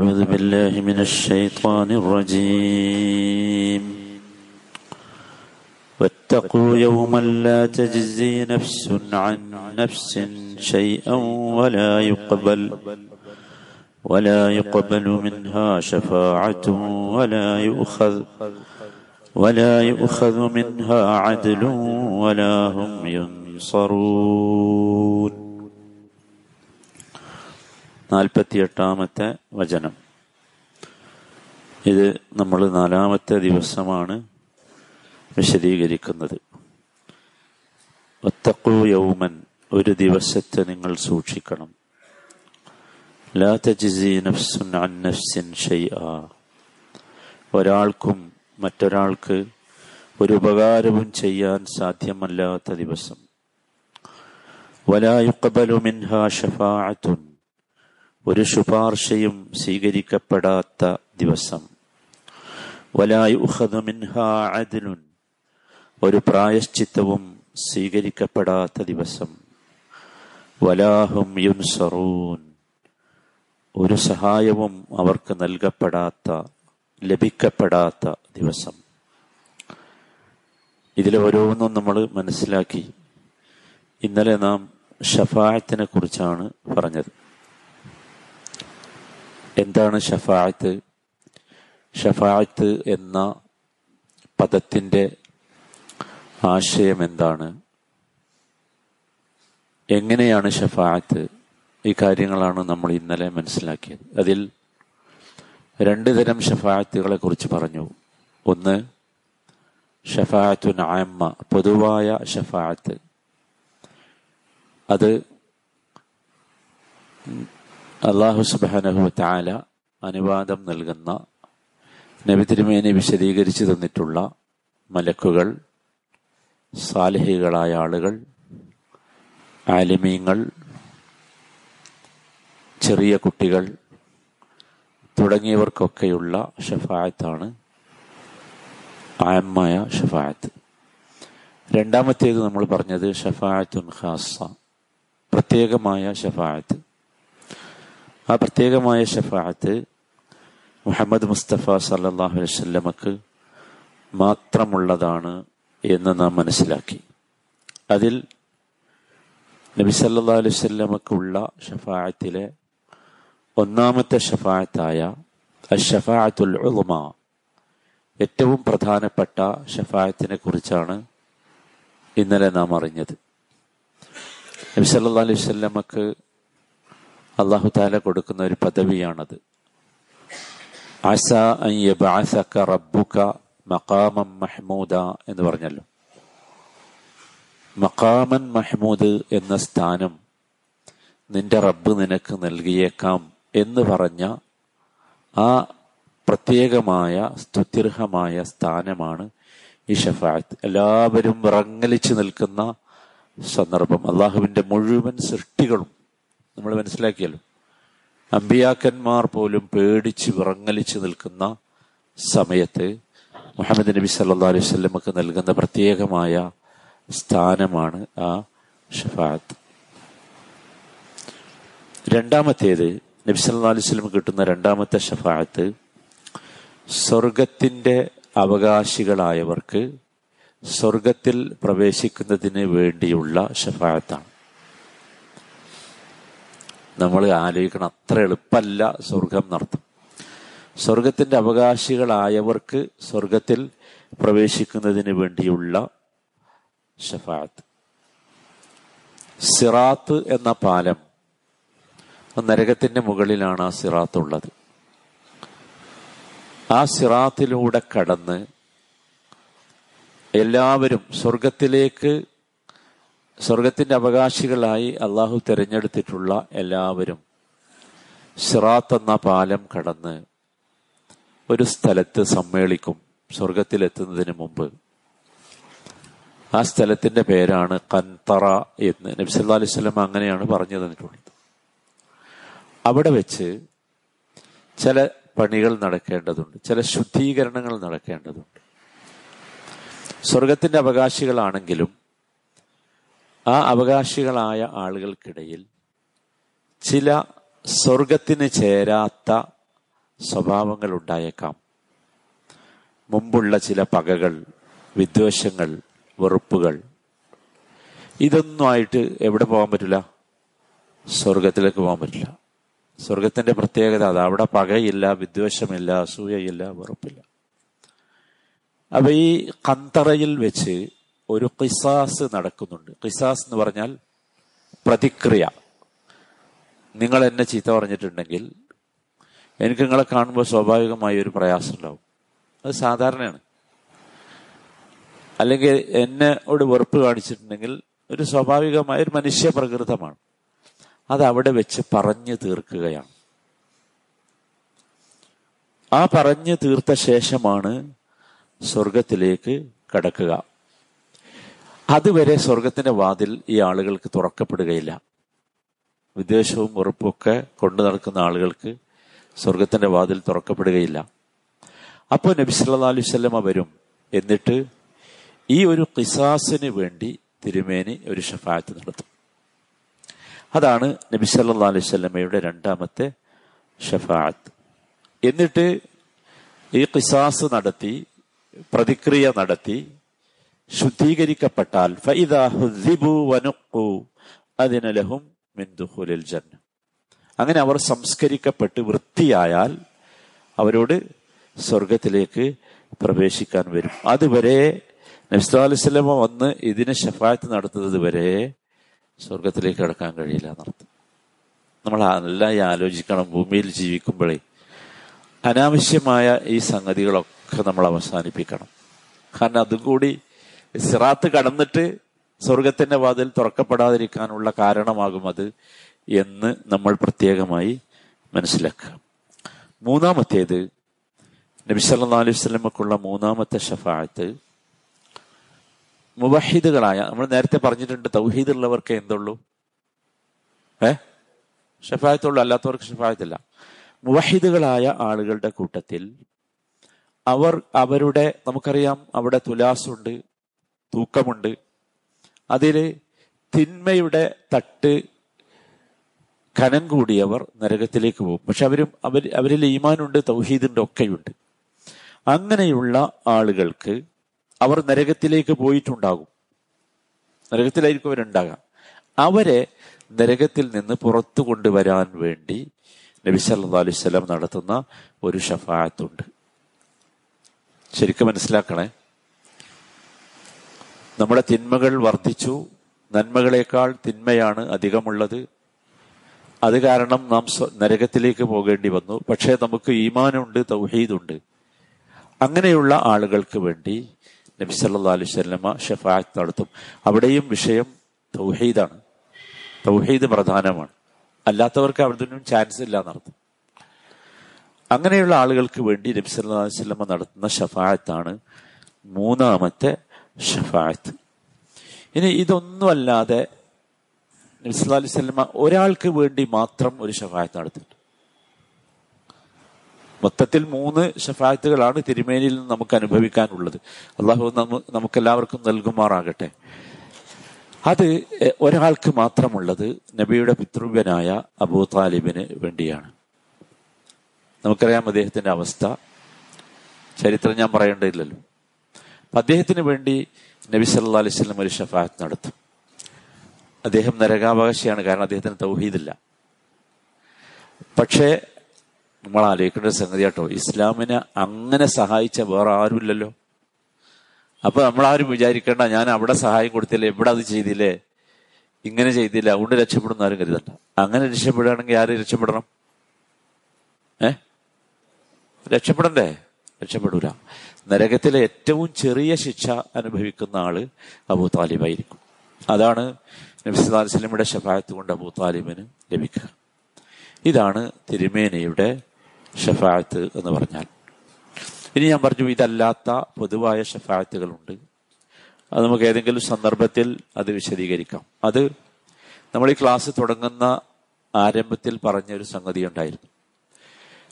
أعوذ بالله من الشيطان الرجيم. واتقوا يوما لا تجزي نفس عن نفس شيئا ولا يقبل ولا يقبل منها شفاعة ولا يؤخذ ولا يؤخذ منها عدل ولا هم ينصرون. നാൽപ്പത്തിയെട്ടാമത്തെ വചനം. ഇത് നമ്മൾ നാലാമത്തെ ദിവസമാണ് വിശദീകരിക്കുന്നത്. ഒത്തക്കു യൗമൻ ഒരു ദിവസത്തെ നിങ്ങൾ സൂക്ഷിക്കണം. ലാ അൻ നഫ്സിൻ ഒരാൾക്കും മറ്റൊരാൾക്ക് ഒരു ഉപകാരവും ചെയ്യാൻ സാധ്യമല്ലാത്ത ദിവസം. വലായുക്കബലു മിൻഹ ഷഫാഅത്തുൻ. ഒരു ശുപാർശയും സ്വീകരിക്കപ്പെടാത്ത ദിവസം. അദ്ലുൻ. ഒരു പ്രായശ്ചിത്തവും സ്വീകരിക്കപ്പെടാത്ത ദിവസം. വലാഹും യുൻസറൂൻ. ഒരു സഹായവും അവർക്ക് നൽകപ്പെടാത്ത ലഭിക്കപ്പെടാത്ത ദിവസം. ഇതിൽ ഓരോന്നും നമ്മൾ മനസ്സിലാക്കി. ഇന്നലെ നാം ഷഫായത്തിനെ കുറിച്ചാണ് പറഞ്ഞത്. എന്താണ് ഷഫായത്ത് ഷഫായത്ത് എന്ന പദത്തിന്റെ ആശയം എന്താണ് എങ്ങനെയാണ് ഷഫായത്ത് ഈ കാര്യങ്ങളാണ് നമ്മൾ ഇന്നലെ മനസ്സിലാക്കിയത്. അതിൽ രണ്ട് തരം ഷഫായത്തുകളെ കുറിച്ച് പറഞ്ഞു. ഒന്ന് ഷഫായത്തു നായമ്മ പൊതുവായ ഷഫായത്ത് അത് അള്ളാഹു സുബാനഹു താല അനുവാദം നൽകുന്ന നബി തിരുമേനി വിശദീകരിച്ചു തന്നിട്ടുള്ള മലക്കുകൾ സാലിഹികളായ ആളുകൾ ആലിമീങ്ങൾ ചെറിയ കുട്ടികൾ തുടങ്ങിയവർക്കൊക്കെയുള്ള ഷഫായത്താണ് ആയമായ ഷഫായത്ത്. രണ്ടാമത്തേത് നമ്മൾ പറഞ്ഞത് ഷഫായത്തുൻ ഖാസ പ്രത്യേകമായ ഷഫായത്ത്. ആ പ്രത്യേകമായ ഷഫാഅത്ത് മുഹമ്മദ് മുസ്തഫ സല്ലാഹു അലൈവല്ലമക്ക് മാത്രമുള്ളതാണ് എന്ന് നാം മനസ്സിലാക്കി. അതിൽ നബി സല്ലാ അലൈവല്ലമക്കുള്ള ഷഫായത്തിലെ ഒന്നാമത്തെ ഷഫായത്തായ അഷഫായത്തുൽ ഉളുമ ഏറ്റവും പ്രധാനപ്പെട്ട ഷഫായത്തിനെ കുറിച്ചാണ് ഇന്നലെ നാം അറിഞ്ഞത്. നബി സല്ലാ അലൈഹി സ്വല്ലമക്ക് അള്ളാഹു താല കൊടുക്കുന്ന ഒരു പദവിയാണത്. ആസ റബ്ബുക മഹ്മൂദ എന്ന് പറഞ്ഞല്ലോ. മഖാമൻ മഹ്മൂദ് എന്ന സ്ഥാനം നിന്റെ റബ്ബ് നിനക്ക് നൽകിയേക്കാം എന്ന് പറഞ്ഞ ആ പ്രത്യേകമായ സ്തുത്യർഹമായ സ്ഥാനമാണ് ഈ ഷഫായത്ത് എല്ലാവരും വിറങ്ങലിച്ചു നിൽക്കുന്ന സന്ദർഭം. അള്ളാഹുവിന്റെ മുഴുവൻ സൃഷ്ടികളും നമ്മൾ മനസ്സിലാക്കിയല്ലോ. അമ്പിയാക്കന്മാർ പോലും പേടിച്ച് വിറങ്ങലിച്ച് നിൽക്കുന്ന സമയത്ത് മുഹമ്മദ് നബി സല്ലാ അലൈഹി സ്വല്ലമക്ക് നൽകുന്ന പ്രത്യേകമായ സ്ഥാനമാണ് ആ ഷഫാത്ത് രണ്ടാമത്തേത് നബി സല്ലാ അലൈഹി സ്വലം കിട്ടുന്ന രണ്ടാമത്തെ ഷഫാത്ത് സ്വർഗത്തിന്റെ അവകാശികളായവർക്ക് സ്വർഗത്തിൽ പ്രവേശിക്കുന്നതിന് വേണ്ടിയുള്ള ഷഫായത്താണ് നമ്മൾ ആലോചിക്കണം. അത്ര എളുപ്പമല്ല സ്വർഗം നടത്തും. സ്വർഗത്തിന്റെ അവകാശികളായവർക്ക് സ്വർഗത്തിൽ പ്രവേശിക്കുന്നതിന് വേണ്ടിയുള്ള ഷഫാത്ത് സിറാത്ത് എന്ന പാലം നരകത്തിന്റെ മുകളിലാണ് ആ സിറാത്ത് ഉള്ളത്. ആ സിറാത്തിലൂടെ കടന്ന് എല്ലാവരും സ്വർഗത്തിലേക്ക് സ്വർഗത്തിന്റെ അവകാശികളായി അള്ളാഹു തിരഞ്ഞെടുത്തിട്ടുള്ള എല്ലാവരും സിറാത്ത് എന്ന പാലം കടന്ന് ഒരു സ്ഥലത്ത് സമ്മേളിക്കും സ്വർഗത്തിലെത്തുന്നതിന് മുമ്പ്. ആ സ്ഥലത്തിന്റെ പേരാണ് കൻതറ എന്ന് നബി സല്ലാ അലൈഹി സ്വലം അങ്ങനെയാണ് പറഞ്ഞു തന്നിട്ടുള്ളത് അവിടെ വെച്ച് ചില പണികൾ നടക്കേണ്ടതുണ്ട് ചില ശുദ്ധീകരണങ്ങൾ നടക്കേണ്ടതുണ്ട്. സ്വർഗത്തിന്റെ അവകാശികളാണെങ്കിലും ആ അവകാശികളായ ആളുകൾക്കിടയിൽ ചില സ്വർഗത്തിന് ചേരാത്ത സ്വഭാവങ്ങൾ ഉണ്ടായേക്കാം മുമ്പുള്ള ചില പകകൾ വിദ്വേഷങ്ങൾ വെറുപ്പുകൾ. ഇതൊന്നുമായിട്ട് എവിടെ പോകാൻ പറ്റില്ല? സ്വർഗത്തിലേക്ക് പോകാൻ പറ്റില്ല. സ്വർഗത്തിന്റെ പ്രത്യേകത അത്. അവിടെ പകയില്ല വിദ്വേഷമില്ല അസൂയയില്ല വെറുപ്പില്ല. അപ്പൊ ഈ കന്തറയിൽ വെച്ച് ഒരു കിസാസ് നടക്കുന്നുണ്ട്. കിസാസ് എന്ന് പറഞ്ഞാൽ പ്രതിക്രിയ. നിങ്ങൾ എന്നെ ചീത്ത പറഞ്ഞിട്ടുണ്ടെങ്കിൽ എനിക്ക് നിങ്ങളെ കാണുമ്പോൾ സ്വാഭാവികമായി ഒരു പ്രയാസം ഉണ്ടാവും. അത് സാധാരണയാണ്. അല്ലെങ്കിൽ എന്നോട് വെറുപ്പ് കാണിച്ചിട്ടുണ്ടെങ്കിൽ ഒരു സ്വാഭാവികമായ ഒരു മനുഷ്യ പ്രകൃതമാണ് അത് അവിടെ വെച്ച് പറഞ്ഞു തീർക്കുകയാണ്. ആ പറഞ്ഞു തീർത്ത ശേഷമാണ് സ്വർഗത്തിലേക്ക് കടക്കുക. അതുവരെ സ്വർഗത്തിന്റെ വാതിൽ ഈ ആളുകൾക്ക് തുറക്കപ്പെടുകയില്ല. വിദ്വേഷവും ഉറപ്പുമൊക്കെ കൊണ്ടു നടക്കുന്ന ആളുകൾക്ക് സ്വർഗത്തിന്റെ വാതിൽ തുറക്കപ്പെടുകയില്ല. അപ്പോൾ നബി സല്ലാ അലൈവല്ലമ വരും. എന്നിട്ട് ഈ ഒരു കിസാസിന് വേണ്ടി തിരുമേനി ഒരു ഷഫായത്ത് നടത്തും. അതാണ് നബി സല്ലാ അലൈഹി സ്വല്ലമ്മയുടെ രണ്ടാമത്തെ ഷഫാഅത്ത് എന്നിട്ട് ഈ കിസാസ് നടത്തി പ്രതിക്രിയ നടത്തി ശുദ്ധീകരിക്കപ്പെട്ടാൽ അതിനലഹും അങ്ങനെ അവർ സംസ്കരിക്കപ്പെട്ട് വൃത്തിയായാൽ അവരോട് സ്വർഗത്തിലേക്ക് പ്രവേശിക്കാൻ വരും. അതുവരെ നബ്സ് അലൈവല്ലമ വന്ന് ഇതിനെ ഷഫായത്ത് നടത്തുന്നത് വരെ സ്വർഗത്തിലേക്ക് കടക്കാൻ കഴിയില്ല എന്നർത്ഥം. നമ്മൾ നല്ല ആലോചിക്കണം ഭൂമിയിൽ ജീവിക്കുമ്പോഴേ. അനാവശ്യമായ ഈ സംഗതികളൊക്കെ നമ്മൾ അവസാനിപ്പിക്കണം. കാരണം അതും കൂടി സിറാത്ത് കടന്നിട്ട് സ്വർഗത്തിന്റെ വാതിൽ തുറക്കപ്പെടാതിരിക്കാനുള്ള കാരണമാകും അത് എന്ന് നമ്മൾ പ്രത്യേകമായി മനസ്സിലാക്കുക. മൂന്നാമത്തേത് നബി സല്ലാ അലൈഹി സ്വലമക്കുള്ള മൂന്നാമത്തെ ഷഫായത്ത് മുവഹിദുകളായ നമ്മൾ നേരത്തെ പറഞ്ഞിട്ടുണ്ട് തൗഹീദ് ഉള്ളവർക്ക് എന്തുള്ളൂ? ഏ? ഷഫായത്തുള്ളൂ അല്ലാത്തവർക്ക് ഷഫായത്തില്ല മുവഹിദുകളായ ആളുകളുടെ കൂട്ടത്തിൽ അവർ അവരുടെ നമുക്കറിയാം അവിടെ തുലാസുണ്ട് തൂക്കമുണ്ട്. അതിൽ തിന്മയുടെ തട്ട് ഖനം കൂടിയവർ നരകത്തിലേക്ക് പോകും. പക്ഷെ അവരും അവർ അവരിൽ ഈമാനുണ്ട് തൗഹീദിന്റെ ഒക്കെയുണ്ട്. അങ്ങനെയുള്ള ആളുകൾക്ക് അവർ നരകത്തിലേക്ക് പോയിട്ടുണ്ടാകും. നരകത്തിലായിരിക്കും അവരുണ്ടാകാം അവരെ നരകത്തിൽ നിന്ന് പുറത്തു കൊണ്ടുവരാൻ വേണ്ടി നബി സല്ലാ അലൈവല്ലം നടത്തുന്ന ഒരു ഷഫായത്തുണ്ട് ശരിക്കും മനസ്സിലാക്കണേ? നമ്മുടെ തിന്മകൾ വർദ്ധിച്ചു. നന്മകളേക്കാൾ തിന്മയാണ് അധികമുള്ളത്. അത് കാരണം നാം നരകത്തിലേക്ക് പോകേണ്ടി വന്നു. പക്ഷേ നമുക്ക് ഈമാനുണ്ട് തൗഹീദുണ്ട്. അങ്ങനെയുള്ള ആളുകൾക്ക് വേണ്ടി നബി സല്ലാ അലൈഹി സ്വലമ ഷഫായത്ത് നടത്തും. അവിടെയും വിഷയം തൗഹീദാണ്. തൗഹീദ് പ്രധാനമാണ്. അല്ലാത്തവർക്ക് അവിടുന്ന് ചാൻസ് ഇല്ല നടത്തും അങ്ങനെയുള്ള ആളുകൾക്ക് വേണ്ടി നബി സല്ലാ അലൈഹി സ്വലമ നടത്തുന്ന ഷഫായത്താണ് മൂന്നാമത്തെ ഷഫായത്ത് ഇനി ഇതൊന്നുമല്ലാതെ നബി സല്ലാ അലൈഹി സ്വലമ ഒരാൾക്ക് വേണ്ടി മാത്രം ഒരു ഷഫായത്ത് നടത്തിയിട്ടുണ്ട്. മൊത്തത്തിൽ മൂന്ന് ഷഫായത്തുകളാണ് തിരുമേനിയിൽ നിന്ന് നമുക്ക് അനുഭവിക്കാനുള്ളത്. അള്ളാഹു നമുക്കെല്ലാവർക്കും നൽകുമാറാകട്ടെ. അത് ഒരാൾക്ക് മാത്രമുള്ളത് നബിയുടെ പിതൃവ്യനായ അബൂ താലിബിന് വേണ്ടിയാണ്. നമുക്കറിയാം അദ്ദേഹത്തിന്റെ അവസ്ഥ. ചരിത്രം ഞാൻ പറയേണ്ടതില്ലല്ലോ. അദ്ദേഹത്തിന് വേണ്ടി നബി സല്ലാ അലൈഹി സ്വലം ഒരു ഷഫാഹത്ത് നടത്തും. അദ്ദേഹം നരകാവകാശിയാണ് കാരണം അദ്ദേഹത്തിന് തൗഹീദില്ല. പക്ഷേ നമ്മൾ ആലോചിക്കേണ്ട സംഗതി കേട്ടോ ഇസ്ലാമിനെ അങ്ങനെ സഹായിച്ച വേറെ ആരുമില്ലല്ലോ? അപ്പൊ നമ്മളാരും വിചാരിക്കേണ്ട ഞാൻ അവിടെ സഹായം കൊടുത്തില്ലേ ഇവിടെ അത് ചെയ്തില്ലേ? ഇങ്ങനെ ചെയ്തില്ല അതുകൊണ്ട് രക്ഷപ്പെടുന്ന ആരും കരുതണ്ട. അങ്ങനെ രക്ഷപ്പെടുകയാണെങ്കിൽ ആര് രക്ഷപ്പെടണം? ഏ? രക്ഷപ്പെടണ്ടേ? രക്ഷപ്പെടൂല. നരകത്തിലെ ഏറ്റവും ചെറിയ ശിക്ഷ അനുഭവിക്കുന്ന ആൾ അബൂ താലിബായിരിക്കും. അതാണ് നബിസ്ലിമിയുടെ ഷഫായത്ത് കൊണ്ട് അബൂ താലിബിന് ലഭിക്കുക. ഇതാണ് തിരുമേനയുടെ ഷഫായത്ത് എന്ന് പറഞ്ഞാൽ. ഇനി ഞാൻ പറഞ്ഞു ഇതല്ലാത്ത പൊതുവായ ഷഫായത്തുകളുണ്ട് അത് നമുക്ക് ഏതെങ്കിലും സന്ദർഭത്തിൽ അത് വിശദീകരിക്കാം. അത് നമ്മൾ ഈ ക്ലാസ് തുടങ്ങുന്ന ആരംഭത്തിൽ പറഞ്ഞൊരു സംഗതി ഉണ്ടായിരുന്നു.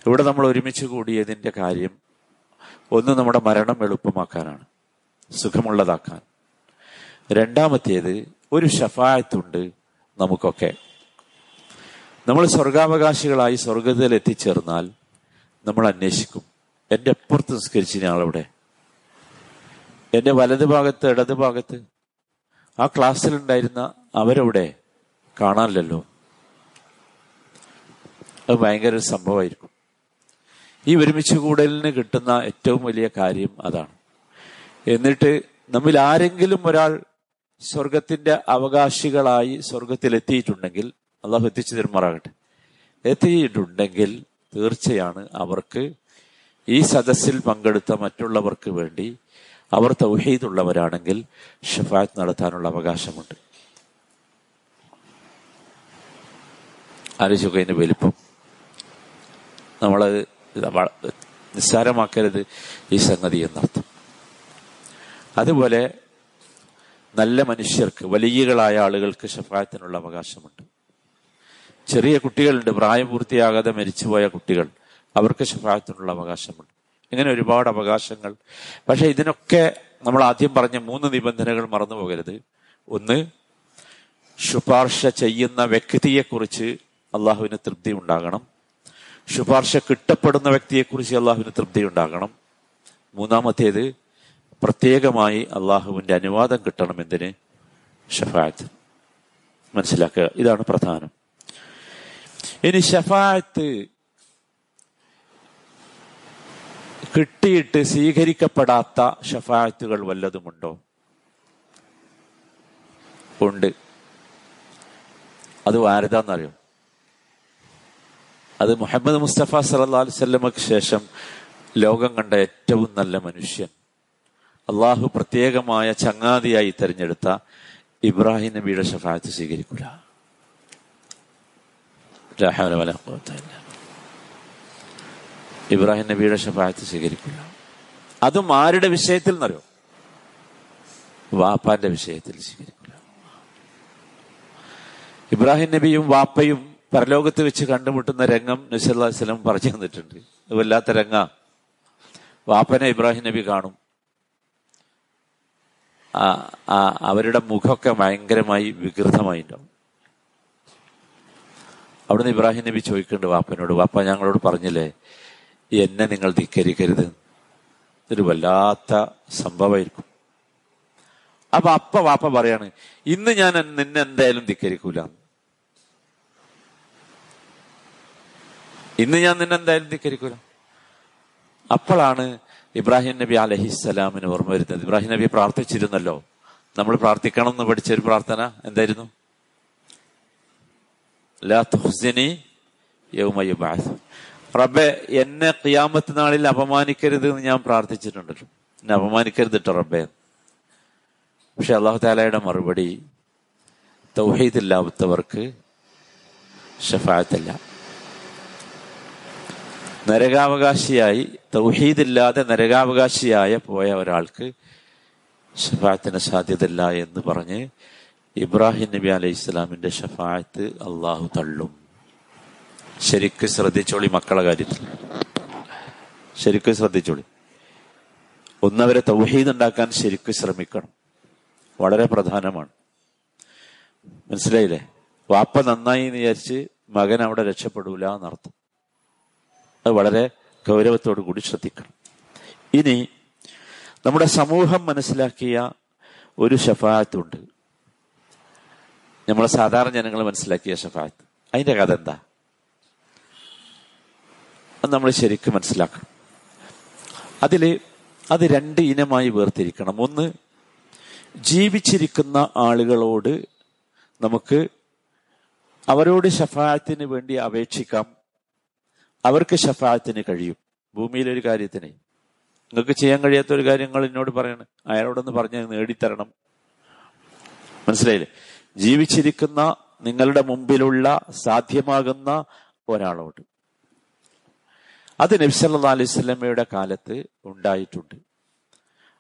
ഇവിടെ നമ്മൾ ഒരുമിച്ച് കൂടിയതിന്റെ കാര്യം ഒന്ന് നമ്മുടെ മരണം എളുപ്പമാക്കാനാണ്. സുഖമുള്ളതാക്കാൻ. രണ്ടാമത്തേത് ഒരു ഷഫായത്തുണ്ട് നമുക്കൊക്കെ. നമ്മൾ സ്വർഗാവകാശികളായി സ്വർഗത്തിൽ എത്തിച്ചേർന്നാൽ നമ്മൾ അന്വേഷിക്കും. എന്റെ അപ്പുറത്ത് നിസ്കരിച്ചിന് ആളവിടെ? എന്റെ വലത് ഭാഗത്ത് ഇടത് ഭാഗത്ത്? ആ ക്ലാസ്സിലുണ്ടായിരുന്ന അവരവിടെ? കാണാനില്ലല്ലോ. അത് ഭയങ്കര സംഭവമായിരിക്കും. ഈ ഒരുമിച്ച് കൂടലിന് കിട്ടുന്ന ഏറ്റവും വലിയ കാര്യം അതാണ്. എന്നിട്ട് നമ്മിൽ ആരെങ്കിലും ഒരാൾ സ്വർഗത്തിന്റെ അവകാശികളായി സ്വർഗത്തിൽ എത്തിയിട്ടുണ്ടെങ്കിൽ അള്ളാഹു എത്തിച്ചു തരുമാറാകട്ടെ. എത്തിയിട്ടുണ്ടെങ്കിൽ തീർച്ചയാണ് അവർക്ക് ഈ സദസ്സിൽ പങ്കെടുത്ത മറ്റുള്ളവർക്ക് വേണ്ടി അവർ തൗഹീദുള്ളവരാണെങ്കിൽ ഷഫാത്ത് നടത്താനുള്ള അവകാശമുണ്ട്. ആലോചിച്ചതിന്റെ വലിപ്പം. നമ്മളത് നിസ്സാരമാക്കരുത് ഈ സംഗതി എന്നർത്ഥം. അതുപോലെ നല്ല മനുഷ്യർക്ക് വലിയകളായ ആളുകൾക്ക് ശഫായത്തിനുള്ള അവകാശമുണ്ട്. ചെറിയ കുട്ടികളുണ്ട് പ്രായം പൂർത്തിയാകാതെ മരിച്ചുപോയ കുട്ടികൾ അവർക്ക് ശഫായത്തിനുള്ള അവകാശമുണ്ട്. ഇങ്ങനെ ഒരുപാട് അവകാശങ്ങൾ. പക്ഷെ ഇതിനൊക്കെ നമ്മൾ ആദ്യം പറഞ്ഞ മൂന്ന് നിബന്ധനകൾ മറന്നു പോകരുത്. ഒന്ന് ശുപാർശ ചെയ്യുന്ന വ്യക്തിയെക്കുറിച്ച് അള്ളാഹുവിന് തൃപ്തി ഉണ്ടാകണം. ശുപാർശ കിട്ടപ്പെടുന്ന വ്യക്തിയെക്കുറിച്ച് അള്ളാഹുവിന് തൃപ്തി ഉണ്ടാകണം. മൂന്നാമത്തേത് പ്രത്യേകമായി അള്ളാഹുവിന്റെ അനുവാദം കിട്ടണം എന്തിന്? ഷഫായത്ത്. മനസ്സിലാക്കുക ഇതാണ് പ്രധാനം. ഇനി ഷഫായത്ത് കിട്ടിയിട്ട് സ്വീകരിക്കപ്പെടാത്ത ഷഫായത്തുകൾ വല്ലതുമുണ്ടോ? ഉണ്ട്. അത് ആരതാന്നറിയോ? അത് മുഹമ്മദ് മുസ്തഫ സല്ലാ അലുസല്ലമക്ക് ശേഷം ലോകം കണ്ട ഏറ്റവും നല്ല മനുഷ്യൻ. അള്ളാഹു പ്രത്യേകമായ ചങ്ങാതിയായി തെരഞ്ഞെടുത്ത ഇബ്രാഹിം നബിയുടെ ഷഫായത്ത് സ്വീകരിക്കൂല. ഇബ്രാഹിം നബിയുടെ ഷഫായത്ത് സ്വീകരിക്കൂല. അതും ആരുടെ വിഷയത്തിൽ എന്നറിയോ? വാപ്പാന്റെ വിഷയത്തിൽ സ്വീകരിക്കൂല. ഇബ്രാഹിം നബിയും വാപ്പയും പരലോകത്ത് വെച്ച് കണ്ടുമുട്ടുന്ന രംഗം നസല്ലാസ്ലം പറഞ്ഞു തന്നിട്ടുണ്ട്. വല്ലാത്ത രംഗ. വാപ്പനെ ഇബ്രാഹിം നബി കാണും. അവരുടെ മുഖമൊക്കെ ഭയങ്കരമായി വികൃതമായി ഉണ്ടാവും അവിടുന്ന് ഇബ്രാഹിം നബി ചോദിക്കുന്നുണ്ട് വാപ്പനോട് വാപ്പ ഞങ്ങളോട് പറഞ്ഞില്ലേ എന്നെ നിങ്ങൾ ധിക്കരിക്കരുത്. ഇതൊരു വല്ലാത്ത സംഭവമായിരിക്കും. അപ്പൊ അപ്പ വാപ്പ പറയാണ് ഇന്ന് ഞാൻ നിന്നെ എന്തായാലും ധിക്കരിക്കൂല. ഇന്ന് ഞാൻ നിന്നെ എന്തായാലും ധിക്കരിക്കൂല. അപ്പോഴാണ് ഇബ്രാഹിം നബി അലഹിസ്സലാമിന് ഓർമ്മ വരുന്നത്. ഇബ്രാഹിം നബി പ്രാർത്ഥിച്ചിരുന്നല്ലോ. നമ്മൾ പ്രാർത്ഥിക്കണം എന്ന് പഠിച്ച ഒരു പ്രാർത്ഥന എന്തായിരുന്നു? റബ്ബെ എന്നെ ഖിയാമത്ത് നാളിൽ അപമാനിക്കരുത് എന്ന് ഞാൻ പ്രാർത്ഥിച്ചിട്ടുണ്ടല്ലോ. എന്നെ അപമാനിക്കരുത് കേട്ടോ റബ്ബെ. പക്ഷെ അള്ളാഹു താലയുടെ മറുപടി തൗഹീദില്ലാത്തവർക്ക് ഷഫായത്തില്ല നരകാവകാശിയായി തൗഹീദില്ലാതെ നരകാവകാശിയായ പോയ ഒരാൾക്ക് ഷഫായത്തിന് സാധ്യതയില്ല എന്ന് പറഞ്ഞ് ഇബ്രാഹിം നബി അലൈഹി ഇസ്ലാമിന്റെ ഷഫായത്ത് അള്ളാഹു തള്ളും. ശരിക്ക് ശ്രദ്ധിച്ചോളി മക്കളെ കാര്യത്തിൽ. ശരിക്കും ശ്രദ്ധിച്ചോളി. ഒന്നവരെ തൗഹീദ് ഉണ്ടാക്കാൻ ശരിക്കും ശ്രമിക്കണം. വളരെ പ്രധാനമാണ്. മനസ്സിലായില്ലേ? വാപ്പ നന്നായി എന്ന് വിചാരിച്ച് മകൻ അവിടെ രക്ഷപ്പെടൂല എന്നർത്ഥം. അത് വളരെ ഗൗരവത്തോടു കൂടി ശ്രദ്ധിക്കണം. ഇനി നമ്മുടെ സമൂഹം മനസ്സിലാക്കിയ ഒരു ഷഫായത്തുണ്ട് നമ്മളെ സാധാരണ ജനങ്ങൾ മനസ്സിലാക്കിയ ഷഫായത്ത് അതിന്റെ കഥ എന്താ? അത് നമ്മൾ ശരിക്കും മനസ്സിലാക്കണം. അതിൽ അത് രണ്ട് ഇനമായി വേർതിരിക്കണം. ഒന്ന് ജീവിച്ചിരിക്കുന്ന ആളുകളോട് നമുക്ക് അവരോട് ഷഫായത്തിന് വേണ്ടി അപേക്ഷിക്കാം. അവർക്ക് ഷഫായത്തിന് കഴിയും. ഭൂമിയിലൊരു കാര്യത്തിന്. നിങ്ങൾക്ക് ചെയ്യാൻ കഴിയാത്ത ഒരു കാര്യം നിങ്ങൾ എന്നോട് പറയണം. അയാളോടൊന്ന് പറഞ്ഞ് നേടിത്തരണം. മനസ്സിലായില്ലേ? ജീവിച്ചിരിക്കുന്ന നിങ്ങളുടെ മുമ്പിലുള്ള സാധ്യമാകുന്ന ഒരാളോട്. അത് നബ്സല്ലാ അലൈഹി സ്വലമയുടെ കാലത്ത് ഉണ്ടായിട്ടുണ്ട്.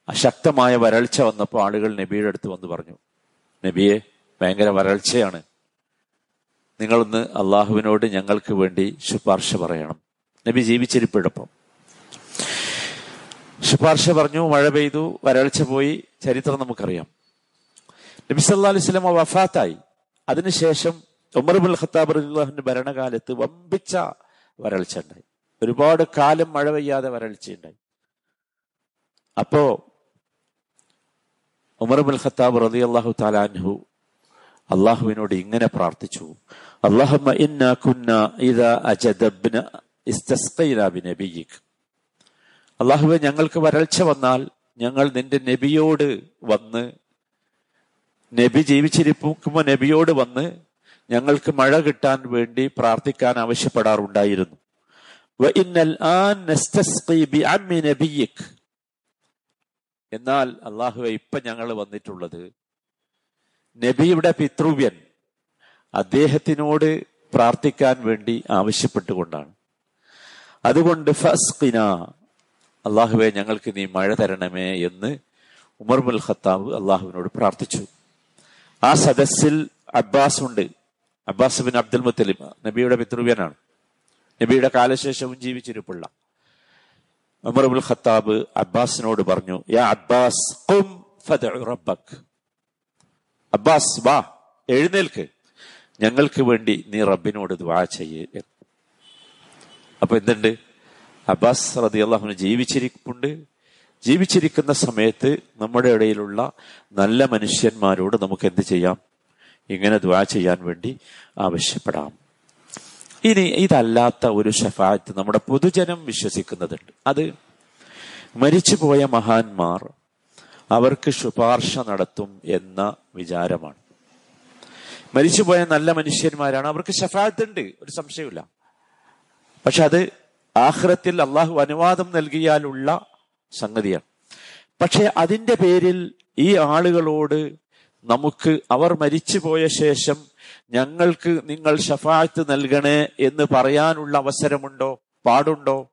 അശക്തമായ വരൾച്ച വന്നപ്പോൾ ആളുകൾ നബിയുടെ അടുത്ത് വന്ന് പറഞ്ഞു നബിയെ ഭയങ്കര വരൾച്ചയാണ്. നിങ്ങളൊന്ന് അള്ളാഹുവിനോട് ഞങ്ങൾക്ക് വേണ്ടി ശുപാർശ പറയണം. നബി ജീവിച്ചിരിപ്പിടപ്പം. ശുപാർശ പറഞ്ഞു മഴ പെയ്തു വരൾച്ച പോയി ചരിത്രം നമുക്കറിയാം. നബി സല്ലാ അലൈഹി സ്വലമ വഫാത്തായി. അതിനുശേഷം ഉമർബുൽ ഖത്താബ് അള്ളാഹുവിന്റെ ഭരണകാലത്ത് വമ്പിച്ച വരൾച്ച ഉണ്ടായി. ഒരുപാട് കാലം മഴ പെയ്യാതെ വരൾച്ചയുണ്ടായി അപ്പോ ഉമർബുൽ ഖത്താബ് റതി അള്ളാഹു താലാൻഹു അള്ളാഹുവിനോട് ഇങ്ങനെ പ്രാർത്ഥിച്ചു. അള്ളാഹുമ്മ ഇന്ന കുന്ന ഇദാ അജദബ്ന ഇസ്തസ്ഖൈനാ ബിനബിയിക്. അള്ളാഹുവെ ഞങ്ങൾക്ക് വരൾച്ച വന്നാൽ ഞങ്ങൾ നിന്റെ നബിയോട് വന്ന് നബി ജീവിച്ചിരിക്കുമ്പോൾ നബിയോട് വന്ന് ഞങ്ങൾക്ക് മഴ കിട്ടാൻ വേണ്ടി പ്രാർത്ഥിക്കാൻ ആവശ്യപ്പെടാറുണ്ടായിരുന്നു. എന്നാൽ അള്ളാഹുവെ ഇപ്പൊ ഞങ്ങൾ വന്നിട്ടുള്ളത് നബിയുടെ പിതൃവ്യൻ അദ്ദേഹത്തിനോട് പ്രാർത്ഥിക്കാൻ വേണ്ടി ആവശ്യപ്പെട്ടുകൊണ്ടാണ്. അതുകൊണ്ട് ഫസ്ഖിന അള്ളാഹുവെ ഞങ്ങൾക്ക് നീ മഴ തരണമേ എന്ന് ഉമർ മുൽ ഖത്താബ് അള്ളാഹുവിനോട് പ്രാർത്ഥിച്ചു. ആ സദസ്സിൽ അബ്ബാസ് ഉണ്ട് അബ്ബാസ് ബിൻ അബ്ദുൽ മുത്തലിം നബിയുടെ പിതൃവ്യനാണ്. നബിയുടെ കാലശേഷവും ജീവിച്ചിരിപ്പുള്ള ഉമർ ഉൽ ഖത്താബ് അബ്ബാസിനോട് പറഞ്ഞു യാ അബ്ബാസ് റബ്ബക്. അബ്ബാസ് വാ എഴുന്നേൽക്ക്. ഞങ്ങൾക്ക് വേണ്ടി നീ റബ്ബിനോട് ദ്വാ ചെയ്യേ അപ്പൊ എന്തുണ്ട്? അബ്ബാസ് റതി അള്ളാഹുന് ജീവിച്ചിരിപ്പുണ്ട്. ജീവിച്ചിരിക്കുന്ന സമയത്ത് നമ്മുടെ ഇടയിലുള്ള നല്ല മനുഷ്യന്മാരോട് നമുക്ക് എന്ത് ചെയ്യാം? ഇങ്ങനെ ദ്വാ ചെയ്യാൻ വേണ്ടി ആവശ്യപ്പെടാം. ഇനി ഇതല്ലാത്ത ഒരു ഷഫായത്ത് നമ്മുടെ പൊതുജനം വിശ്വസിക്കുന്നതുണ്ട്. അത് മരിച്ചുപോയ മഹാന്മാർ അവർക്ക് ശുപാർശ നടത്തും എന്ന വിചാരമാണ്. മരിച്ചുപോയ നല്ല മനുഷ്യന്മാരാണ്. അവർക്ക് ഷഫാത്ത് ഉണ്ട് ഒരു സംശയമില്ല പക്ഷെ അത് ആഹ്റത്തിൽ അള്ളാഹു അനുവാദം നൽകിയാലുള്ള സംഗതിയാണ്. പക്ഷെ അതിന്റെ പേരിൽ ഈ ആളുകളോട് നമുക്ക് അവർ മരിച്ചുപോയ ശേഷം ഞങ്ങൾക്ക് നിങ്ങൾ ഷഫാത്ത് നൽകണേ എന്ന് പറയാനുള്ള അവസരമുണ്ടോ? പാടുണ്ടോ?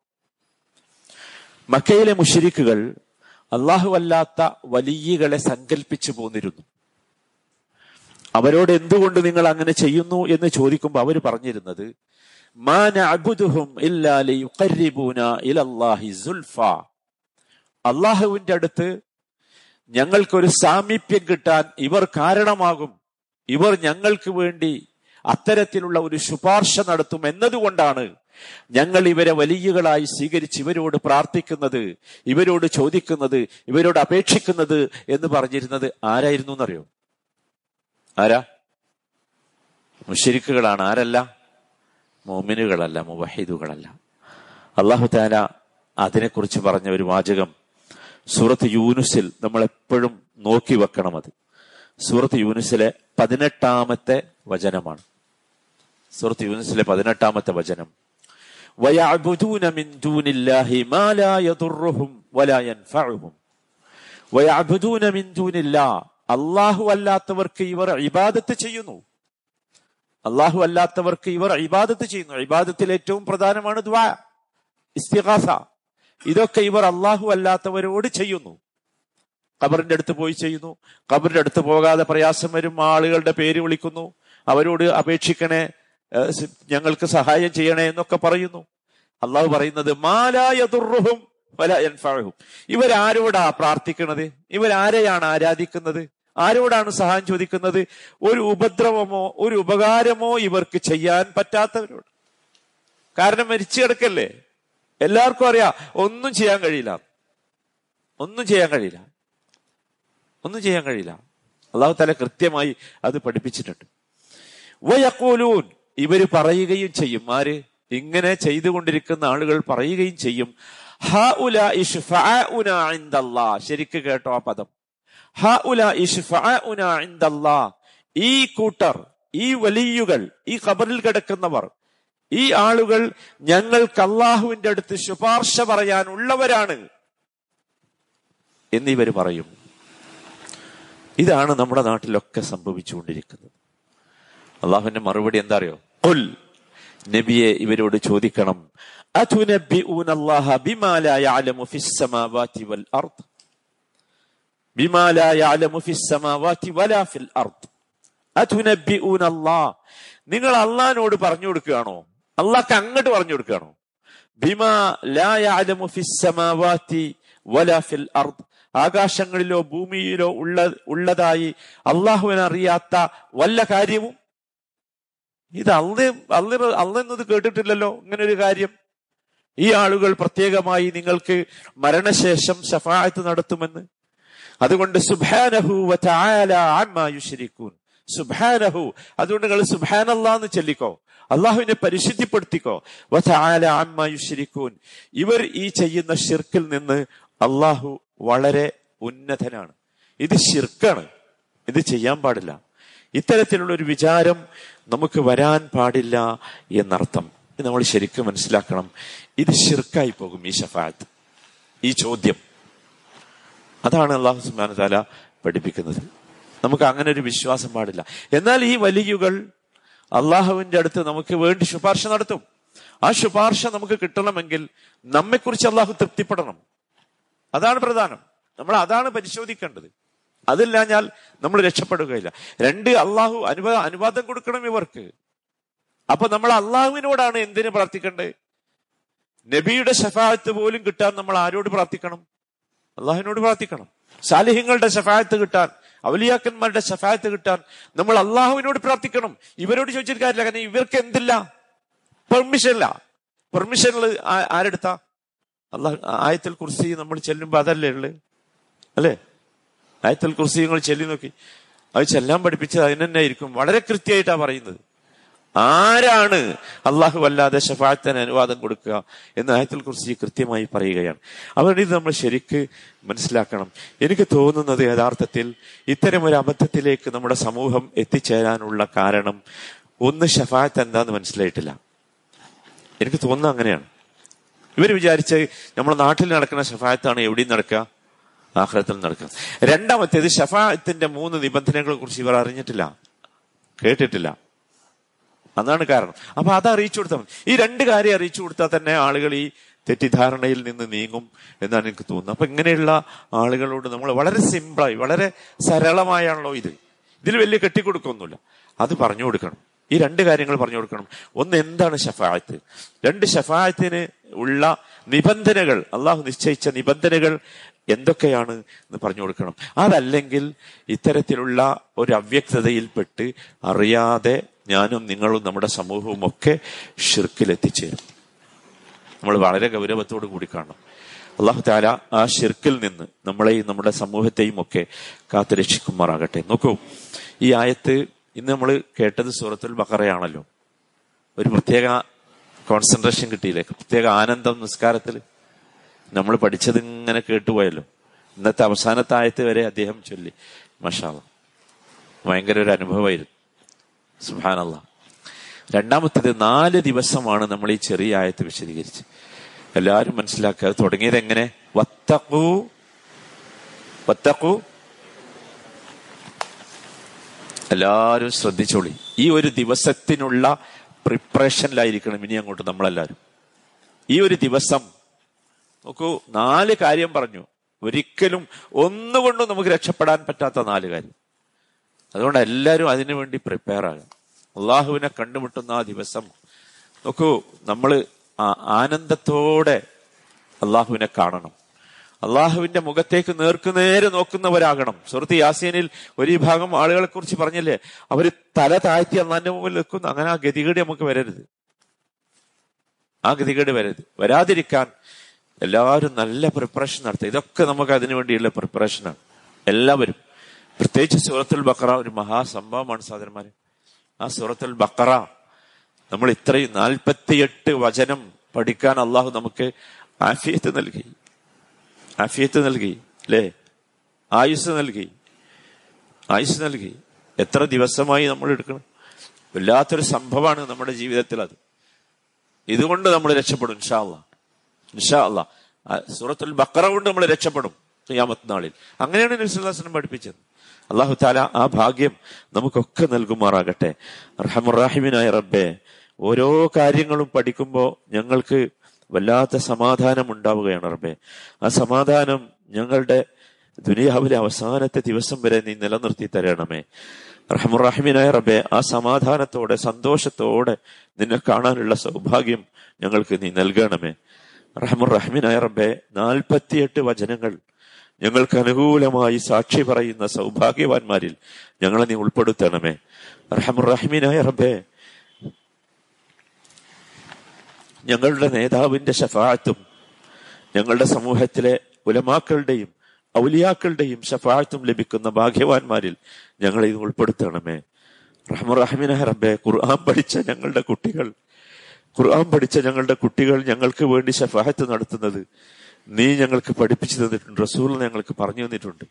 മക്കയിലെ മുഷിരിക്കുകൾ അള്ളാഹു അല്ലാത്ത വലിയകളെ സങ്കല്പിച്ചു പോന്നിരുന്നു. അവരോട് എന്തുകൊണ്ട് നിങ്ങൾ അങ്ങനെ ചെയ്യുന്നു എന്ന് ചോദിക്കുമ്പോൾ അവർ പറഞ്ഞിരുന്നത് അള്ളാഹുവിന്റെ അടുത്ത് ഞങ്ങൾക്കൊരു സാമീപ്യം കിട്ടാൻ ഇവർ കാരണമാകും. ഇവർ ഞങ്ങൾക്ക് വേണ്ടി അത്തരത്തിലുള്ള ഒരു ശുപാർശ നടത്തും എന്നതുകൊണ്ടാണ് ഞങ്ങൾ ഇവരെ വലിയകളായി സ്വീകരിച്ച് ഇവരോട് പ്രാർത്ഥിക്കുന്നത് ഇവരോട് ചോദിക്കുന്നത് ഇവരോട് അപേക്ഷിക്കുന്നത് എന്ന് പറഞ്ഞിരുന്നത് ആരായിരുന്നു എന്നറിയോ? ആരാ മുഷരിക്കുകളാണ് ആരല്ല മോമിനുകളല്ല മുവഹിദുകളല്ല അള്ളാഹു താല അതിനെക്കുറിച്ച് പറഞ്ഞ ഒരു വാചകം സൂറത്ത് യൂനുസിൽ നമ്മൾ എപ്പോഴും നോക്കി വെക്കണം അത് സൂറത്ത് യൂനുസിലെ പതിനെട്ടാമത്തെ വചനമാണ് സൂറത്ത് യൂനുസിലെ പതിനെട്ടാമത്തെ വചനം ويعبدون من دون الله ما لا يضرهم ولا ينفعهم ويعبدون من دون الله അള്ളാഹു അല്ലാത്തവർക്ക് ഇവർ ഇബാദത്ത് ചെയ്യുന്നു. അള്ളാഹു അല്ലാത്തവർക്ക് ഇവർ ഇബാദത്ത് ചെയ്യുന്നു. ഇബാദത്തിൽ ഏറ്റവും പ്രധാനമാണ് ദ്വാ ഇസ്തിഹാസ ഇതൊക്കെ ഇവർ അള്ളാഹു അല്ലാത്തവരോട് ചെയ്യുന്നു. ഖബറിന്റെ അടുത്ത് പോയി ചെയ്യുന്നു. ഖബറിന്റെ അടുത്ത് പോകാതെ പ്രയാസം വരും ആളുകളുടെ പേര് വിളിക്കുന്നു. അവരോട് അപേക്ഷിക്കണേ ഞങ്ങൾക്ക് സഹായം ചെയ്യണേ എന്നൊക്കെ പറയുന്നു. അള്ളാഹു പറയുന്നത് മാലായതുർഹും വലയൻഫാഹും ഇവരാരോടാ പ്രാർത്ഥിക്കുന്നത്? ഇവരാരെയാണ് ആരാധിക്കുന്നത്? ആരോടാണ് സഹായം ചോദിക്കുന്നത്? ഒരു ഉപദ്രവമോ ഒരു ഉപകാരമോ ഇവർക്ക് ചെയ്യാൻ പറ്റാത്തവരോട്. കാരണം മരിച്ചു കിടക്കല്ലേ? എല്ലാവർക്കും അറിയാം ഒന്നും ചെയ്യാൻ കഴിയില്ല. ഒന്നും ചെയ്യാൻ കഴിയില്ല. ഒന്നും ചെയ്യാൻ കഴിയില്ല. അള്ളാഹു തല കൃത്യമായി അത് പഠിപ്പിച്ചിട്ടുണ്ട്. വയക്കൂലൂൻ ഇവർ പറയുകയും ചെയ്യും. ആര്? ഇങ്ങനെ ചെയ്തുകൊണ്ടിരിക്കുന്ന ആളുകൾ പറയുകയും ചെയ്യും. ശരിക്ക് കേട്ടോ ആ പദം. ഹ ഉല ഇഷ്ഫഅ ഈ കൂട്ടർ ഈ വലിയുകൾ ഈ ഖബറിൽ കിടക്കുന്നവർ ഈ ആളുകൾ ഞങ്ങൾക്ക് അള്ളാഹുവിന്റെ അടുത്ത് ശുപാർശ പറയാൻ പറയാനുള്ളവരാണ് എന്നിവർ പറയും. ഇതാണ് നമ്മുടെ നാട്ടിലൊക്കെ സംഭവിച്ചുകൊണ്ടിരിക്കുന്നത്. അള്ളാഹുവിന്റെ മറുപടി എന്താ അറിയോ? നബിയെ ഇവരോട് ചോദിക്കണം. നിങ്ങൾ അള്ളഹാനോട് പറഞ്ഞു കൊടുക്കുകയാണോ? അള്ളാഹ്ക്ക് അങ്ങോട്ട് പറഞ്ഞു കൊടുക്കുകയാണോ? ബിമാ അർദ്. ആകാശങ്ങളിലോ ഭൂമിയിലോ ഉള്ള ഉള്ളതായി അള്ളാഹുവിനറിയാത്ത വല്ല കാര്യവും ഇത് അല്ല അല്ല അള്ള എന്നത് കേട്ടിട്ടില്ലല്ലോ ഇങ്ങനെ ഒരു കാര്യം. ഈ ആളുകൾ പ്രത്യേകമായി നിങ്ങൾക്ക് മരണശേഷം ശഫായത്ത് നടത്തുമെന്ന്. അതുകൊണ്ട് സുബാനഹു യുശരിക്കൂൻ. സുബാനഹു അതുകൊണ്ട് നിങ്ങൾ സുബാനല്ലാന്ന് ചൊല്ലിക്കോ. അള്ളാഹുവിനെ പരിശുദ്ധിപ്പെടുത്തിക്കോ. യുശരിക്കൂൻ. ഇവർ ഈ ചെയ്യുന്ന ഷിർക്കിൽ നിന്ന് അള്ളാഹു വളരെ ഉന്നതനാണ്. ഇത് ഷിർക്കാണ് ഇത് ചെയ്യാൻ പാടില്ല. ഇത്തരത്തിലുള്ള ഒരു വിചാരം നമുക്ക് വരാൻ പാടില്ല എന്നർത്ഥം. ഇത് നമ്മൾ ശരിക്കും മനസ്സിലാക്കണം. ഇത് ശിർക്കായി പോകും ഈ ഷഫാത്ത് ഈ ചോദ്യം. അതാണ് അള്ളാഹു സുബാന താല പഠിപ്പിക്കുന്നത്. നമുക്ക് അങ്ങനെ ഒരു വിശ്വാസം പാടില്ല. എന്നാൽ ഈ വലിയുകൾ അള്ളാഹുവിന്റെ അടുത്ത് നമുക്ക് വേണ്ടി ശുപാർശ നടത്തും. ആ ശുപാർശ നമുക്ക് കിട്ടണമെങ്കിൽ നമ്മെക്കുറിച്ച് അള്ളാഹു തൃപ്തിപ്പെടണം. അതാണ് പ്രധാനം. നമ്മൾ അതാണ് പരിശോധിക്കേണ്ടത്. അതില്ലാഞ്ഞാൽ നമ്മൾ രക്ഷപ്പെടുകയില്ല. രണ്ട് അള്ളാഹു അനുവാദ അനുവാദം കൊടുക്കണം ഇവർക്ക്. അപ്പൊ നമ്മൾ അള്ളാഹുവിനോടാണ് എന്തിനു പ്രാർത്ഥിക്കേണ്ടത്? നബിയുടെ ഷഫായത്ത് പോലും കിട്ടാൻ നമ്മൾ ആരോട് പ്രാർത്ഥിക്കണം? അള്ളാഹുവിനോട് പ്രാർത്ഥിക്കണം. സാലിഹ്യങ്ങളുടെ ഷഫായത്ത് കിട്ടാൻ അവലിയാക്കന്മാരുടെ ഷഫായത്ത് കിട്ടാൻ നമ്മൾ അള്ളാഹുവിനോട് പ്രാർത്ഥിക്കണം. ഇവരോട് ചോദിച്ചിട്ട് കാര്യമില്ല. കാരണം ഇവർക്ക് എന്തില്ല? പെർമിഷൻ ഇല്ല പെർമിഷനിൽ ആരെടുത്ത? അള്ളാഹു ആയത്തിൽ കുറിച്ച് നമ്മൾ ചെല്ലുമ്പോ അതല്ലേ ഉള്ളു? അല്ലേ? ആയത്തിൽ കുറിച്ച് നിങ്ങൾ ചെല്ലി നോക്കി. അത് ചെല്ലാൻ പഠിപ്പിച്ചത് അതിന് തന്നെ ആയിരിക്കും. വളരെ കൃത്യമായിട്ടാ പറയുന്നത്. ആരാണ് അള്ളാഹു അല്ലാതെ ഷഫാത്തിന് അനുവാദം കൊടുക്കുക എന്ന് ആയത്തിൽ കുറിച്ച് കൃത്യമായി പറയുകയാണ്. അവരുടെ ഇത് നമ്മൾ ശരിക്ക് മനസ്സിലാക്കണം. എനിക്ക് തോന്നുന്നത് യഥാർത്ഥത്തിൽ ഇത്തരം ഒരു അബദ്ധത്തിലേക്ക് നമ്മുടെ സമൂഹം എത്തിച്ചേരാനുള്ള കാരണം ഒന്ന് ഷഫാത്ത് എന്താന്ന് മനസ്സിലായിട്ടില്ല. എനിക്ക് തോന്നുന്നത് അങ്ങനെയാണ്. ഇവർ വിചാരിച്ച് നമ്മുടെ നാട്ടിൽ നടക്കുന്ന ഷഫായത്താണ് എവിടെയും നടക്കുക. ആഹ്ലത്തിൽ നടക്കുക രണ്ടാമത്തേത് ഷഫായത്തിന്റെ മൂന്ന് നിബന്ധനകളെ കുറിച്ച് ഇവർ അറിഞ്ഞിട്ടില്ല. കേട്ടിട്ടില്ല. അതാണ് കാരണം. അപ്പൊ അത് അറിയിച്ചു കൊടുത്താൽ ഈ രണ്ട് കാര്യം അറിയിച്ചു കൊടുത്താൽ തന്നെ ആളുകൾ ഈ തെറ്റിദ്ധാരണയിൽ നിന്ന് നീങ്ങും എന്നാണ് എനിക്ക് തോന്നുന്നത്. അപ്പൊ ഇങ്ങനെയുള്ള ആളുകളോട് നമ്മൾ വളരെ സിമ്പിളായി വളരെ സരളമായാണല്ലോ ഇത്. ഇതിൽ വലിയ കെട്ടിക്കൊടുക്കൊന്നുമില്ല. അത് പറഞ്ഞു കൊടുക്കണം. ഈ രണ്ട് കാര്യങ്ങൾ പറഞ്ഞു കൊടുക്കണം. ഒന്ന് എന്താണ് ഷഫായത്ത് രണ്ട് ഷഫായത്തിന് ഉള്ള നിബന്ധനകൾ അള്ളാഹു നിശ്ചയിച്ച നിബന്ധനകൾ എന്തൊക്കെയാണ് എന്ന് പറഞ്ഞു കൊടുക്കണം. അതല്ലെങ്കിൽ ഇത്തരത്തിലുള്ള ഒരു അവ്യക്തതയിൽപ്പെട്ട് അറിയാതെ ഞാനും നിങ്ങളും നമ്മുടെ സമൂഹവും ഒക്കെ ഷിർക്കിലെത്തിച്ചേരും നമ്മൾ വളരെ ഗൗരവത്തോടു കൂടി കാണണം. അള്ളാഹു താല ആ ഷിർക്കിൽ നിന്ന് നമ്മളെയും നമ്മുടെ സമൂഹത്തെയും ഒക്കെ കാത്തുരക്ഷിക്കുമാറാകട്ടെ. നോക്കൂ ഈ ആയത്ത് ഇന്ന് നമ്മൾ കേട്ടത് സൂറത്തുൽ ബക്കറയാണല്ലോ ഒരു പ്രത്യേക കോൺസെൻട്രേഷൻ കിട്ടിയില്ലേ? പ്രത്യേക ആനന്ദം നിസ്കാരത്തിൽ നമ്മൾ പഠിച്ചത് ഇങ്ങനെ കേട്ടുപോയല്ലോ ഇന്നത്തെ അവസാനത്തെ ആയത്ത് വരെ അദ്ദേഹം ചൊല്ലി. മഷാല ഭയങ്കര ഒരു അനുഭവമായിരുന്നു. സുഹാനല്ല രണ്ടാമത്തേത് നാല് ദിവസമാണ് നമ്മൾ ഈ ചെറിയ ആയത്ത് വിശദീകരിച്ച്. എല്ലാവരും മനസ്സിലാക്കുക. തുടങ്ങിയത് എങ്ങനെ? വത്തക്കൂ വത്തക്കൂ എല്ലാവരും ശ്രദ്ധിച്ചോളി. ഈ ഒരു ദിവസത്തിനുള്ള പ്രിപ്പറേഷനിലായിരിക്കണം ഇനി അങ്ങോട്ട് നമ്മളെല്ലാവരും ഈ ഒരു ദിവസം നോക്കൂ നാല് കാര്യം പറഞ്ഞു. ഒരിക്കലും ഒന്നുകൊണ്ടും നമുക്ക് രക്ഷപ്പെടാൻ പറ്റാത്ത നാല് കാര്യം. അതുകൊണ്ട് എല്ലാവരും അതിനു വേണ്ടി പ്രിപ്പയർ ആകണം. അള്ളാഹുവിനെ കണ്ടുമുട്ടുന്ന ആ ദിവസം നോക്കൂ നമ്മൾ ആനന്ദത്തോടെ അള്ളാഹുവിനെ കാണണം. അള്ളാഹുവിന്റെ മുഖത്തേക്ക് നേർക്കുനേരെ നോക്കുന്നവരാകണം. സുഹൃത്ത് യാസീനിൽ ഒരു വിഭാഗം ആളുകളെ കുറിച്ച് പറഞ്ഞില്ലേ അവർ തല താഴ്ത്തി അന്നാന്റെ മുമ്പിൽ നിൽക്കുന്നു. അങ്ങനെ ആ ഗതികേട് നമുക്ക് വരരുത്. ആ ഗതികേട് വരരുത്. വരാതിരിക്കാൻ എല്ലാവരും നല്ല പ്രിപ്പറേഷൻ നടത്തുക. ഇതൊക്കെ നമുക്ക് അതിനു വേണ്ടിയുള്ള പ്രിപ്പറേഷനാണ് എല്ലാവരും. പ്രത്യേകിച്ച് സൂറത്തുൽ ബക്കറ ഒരു മഹാസംഭവമാണ് സാധനന്മാര്. ആ സൂറത്തുൽ ബക്കറ നമ്മൾ ഇത്രയും നാൽപ്പത്തിയെട്ട് വചനം പഠിക്കാൻ അള്ളാഹു നമുക്ക് ആഫിയത്ത് നൽകി. ആഫിയത്ത് നൽകി അല്ലേ? ആയുസ് നൽകി. ആയുസ് നൽകി. എത്ര ദിവസമായി നമ്മൾ എടുക്കണം? വല്ലാത്തൊരു സംഭവമാണ് നമ്മുടെ ജീവിതത്തിൽ അത്. ഇതുകൊണ്ട് നമ്മൾ രക്ഷപ്പെടും ഇൻഷാ അള്ളാ സൂറത്തുൽ ബക്കറ കൊണ്ട് നമ്മൾ രക്ഷപ്പെടും ഖിയാമത്ത് നാളിൽ അങ്ങനെയാണ് നബിസ്വല്ലാസ്ലം പഠിപ്പിച്ചത്. അള്ളാഹു താല ആ ഭാഗ്യം നമുക്കൊക്കെ നൽകുമാറാകട്ടെ. റഹമുറാഹിമിനായ റബ്ബെ ഓരോ കാര്യങ്ങളും പഠിക്കുമ്പോൾ ഞങ്ങൾക്ക് വല്ലാത്ത സമാധാനം ഉണ്ടാവുകയാണ് റബ്ബെ. ആ സമാധാനം ഞങ്ങളുടെ ദുനിയാവിലെ അവസാനത്തെ ദിവസം വരെ നീ നിലനിർത്തി തരണമേ. റഹമുറാഹിമിനായ റബ്ബെ ആ സമാധാനത്തോടെ സന്തോഷത്തോടെ നിന്നെ കാണാനുള്ള സൗഭാഗ്യം ഞങ്ങൾക്ക് നീ നൽകണമേ. റഹമുറഹ്മിനായ റബ്ബെ നാൽപ്പത്തിയെട്ട് വചനങ്ങൾ ഞങ്ങൾക്ക് അനുകൂലമായി സാക്ഷി പറയുന്ന സൗഭാഗ്യവാന്മാരിൽ ഞങ്ങളെ നീ ഉൾപ്പെടുത്തണമേ. റഹമുറഹ്മിനായ റബ്ബെ ഞങ്ങളുടെ നേതാവിന്റെ ഷഫാഴത്തും ഞങ്ങളുടെ സമൂഹത്തിലെ ഉലമാക്കളുടെയും ഔലിയാക്കളുടെയും ഷഫാഴത്തും ലഭിക്കുന്ന ഭാഗ്യവാന്മാരിൽ ഞങ്ങളെ ഇത് ഉൾപ്പെടുത്തണമേ. റഹ്മുറഹമിന റബ്ബെ ഖുർആൻ പഠിച്ച ഞങ്ങളുടെ കുട്ടികൾ ഖുർആൻ പഠിച്ച ഞങ്ങളുടെ കുട്ടികൾ ഞങ്ങൾക്ക് വേണ്ടി ഷഫാഹത്ത് നടത്തുന്നത്. നീ ഞങ്ങൾക്ക് പഠിപ്പിച്ചു തന്നിട്ടുണ്ട്. റസൂൽ ഞങ്ങൾക്ക് പറഞ്ഞു തന്നിട്ടുണ്ട്.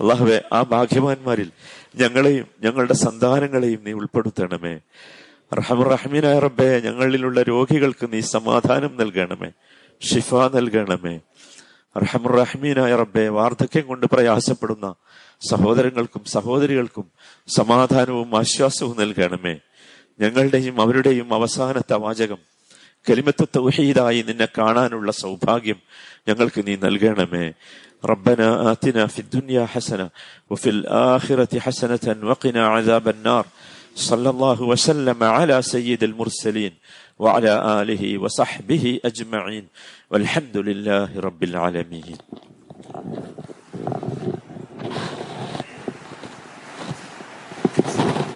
അള്ളാഹുവെ ആ ഭാഗ്യവാന്മാരിൽ ഞങ്ങളെയും ഞങ്ങളുടെ സന്താനങ്ങളെയും നീ ഉൾപ്പെടുത്തണമേ. റഹമുറഹമീൻ റബ്ബെ ഞങ്ങളിലുള്ള രോഗികൾക്ക് നീ സമാധാനം നൽകണമേ. ഷിഫ നൽകണമേ. റഹമുറഹമീൻ റബ്ബെ വാർദ്ധക്യം കൊണ്ട് പ്രയാസപ്പെടുന്ന സഹോദരങ്ങൾക്കും സഹോദരികൾക്കും സമാധാനവും ആശ്വാസവും നൽകണമേ. ഞങ്ങളുടെയും അവരുടെയും അവസാനത്തെ വാചകം. കലിമത്വ തൗഹീദായി നിന്നെ കാണാനുള്ള സൗഭാഗ്യം ഞങ്ങൾക്ക് നീ നൽകണമേ. ربنا آتنا في الدنيا حسنة وفي الآخرة حسنة وقنا عذاب النار صلى الله وسلم على سيد المرسلين وعلى آله وصحبه أجمعين والحمد لله رب العالمين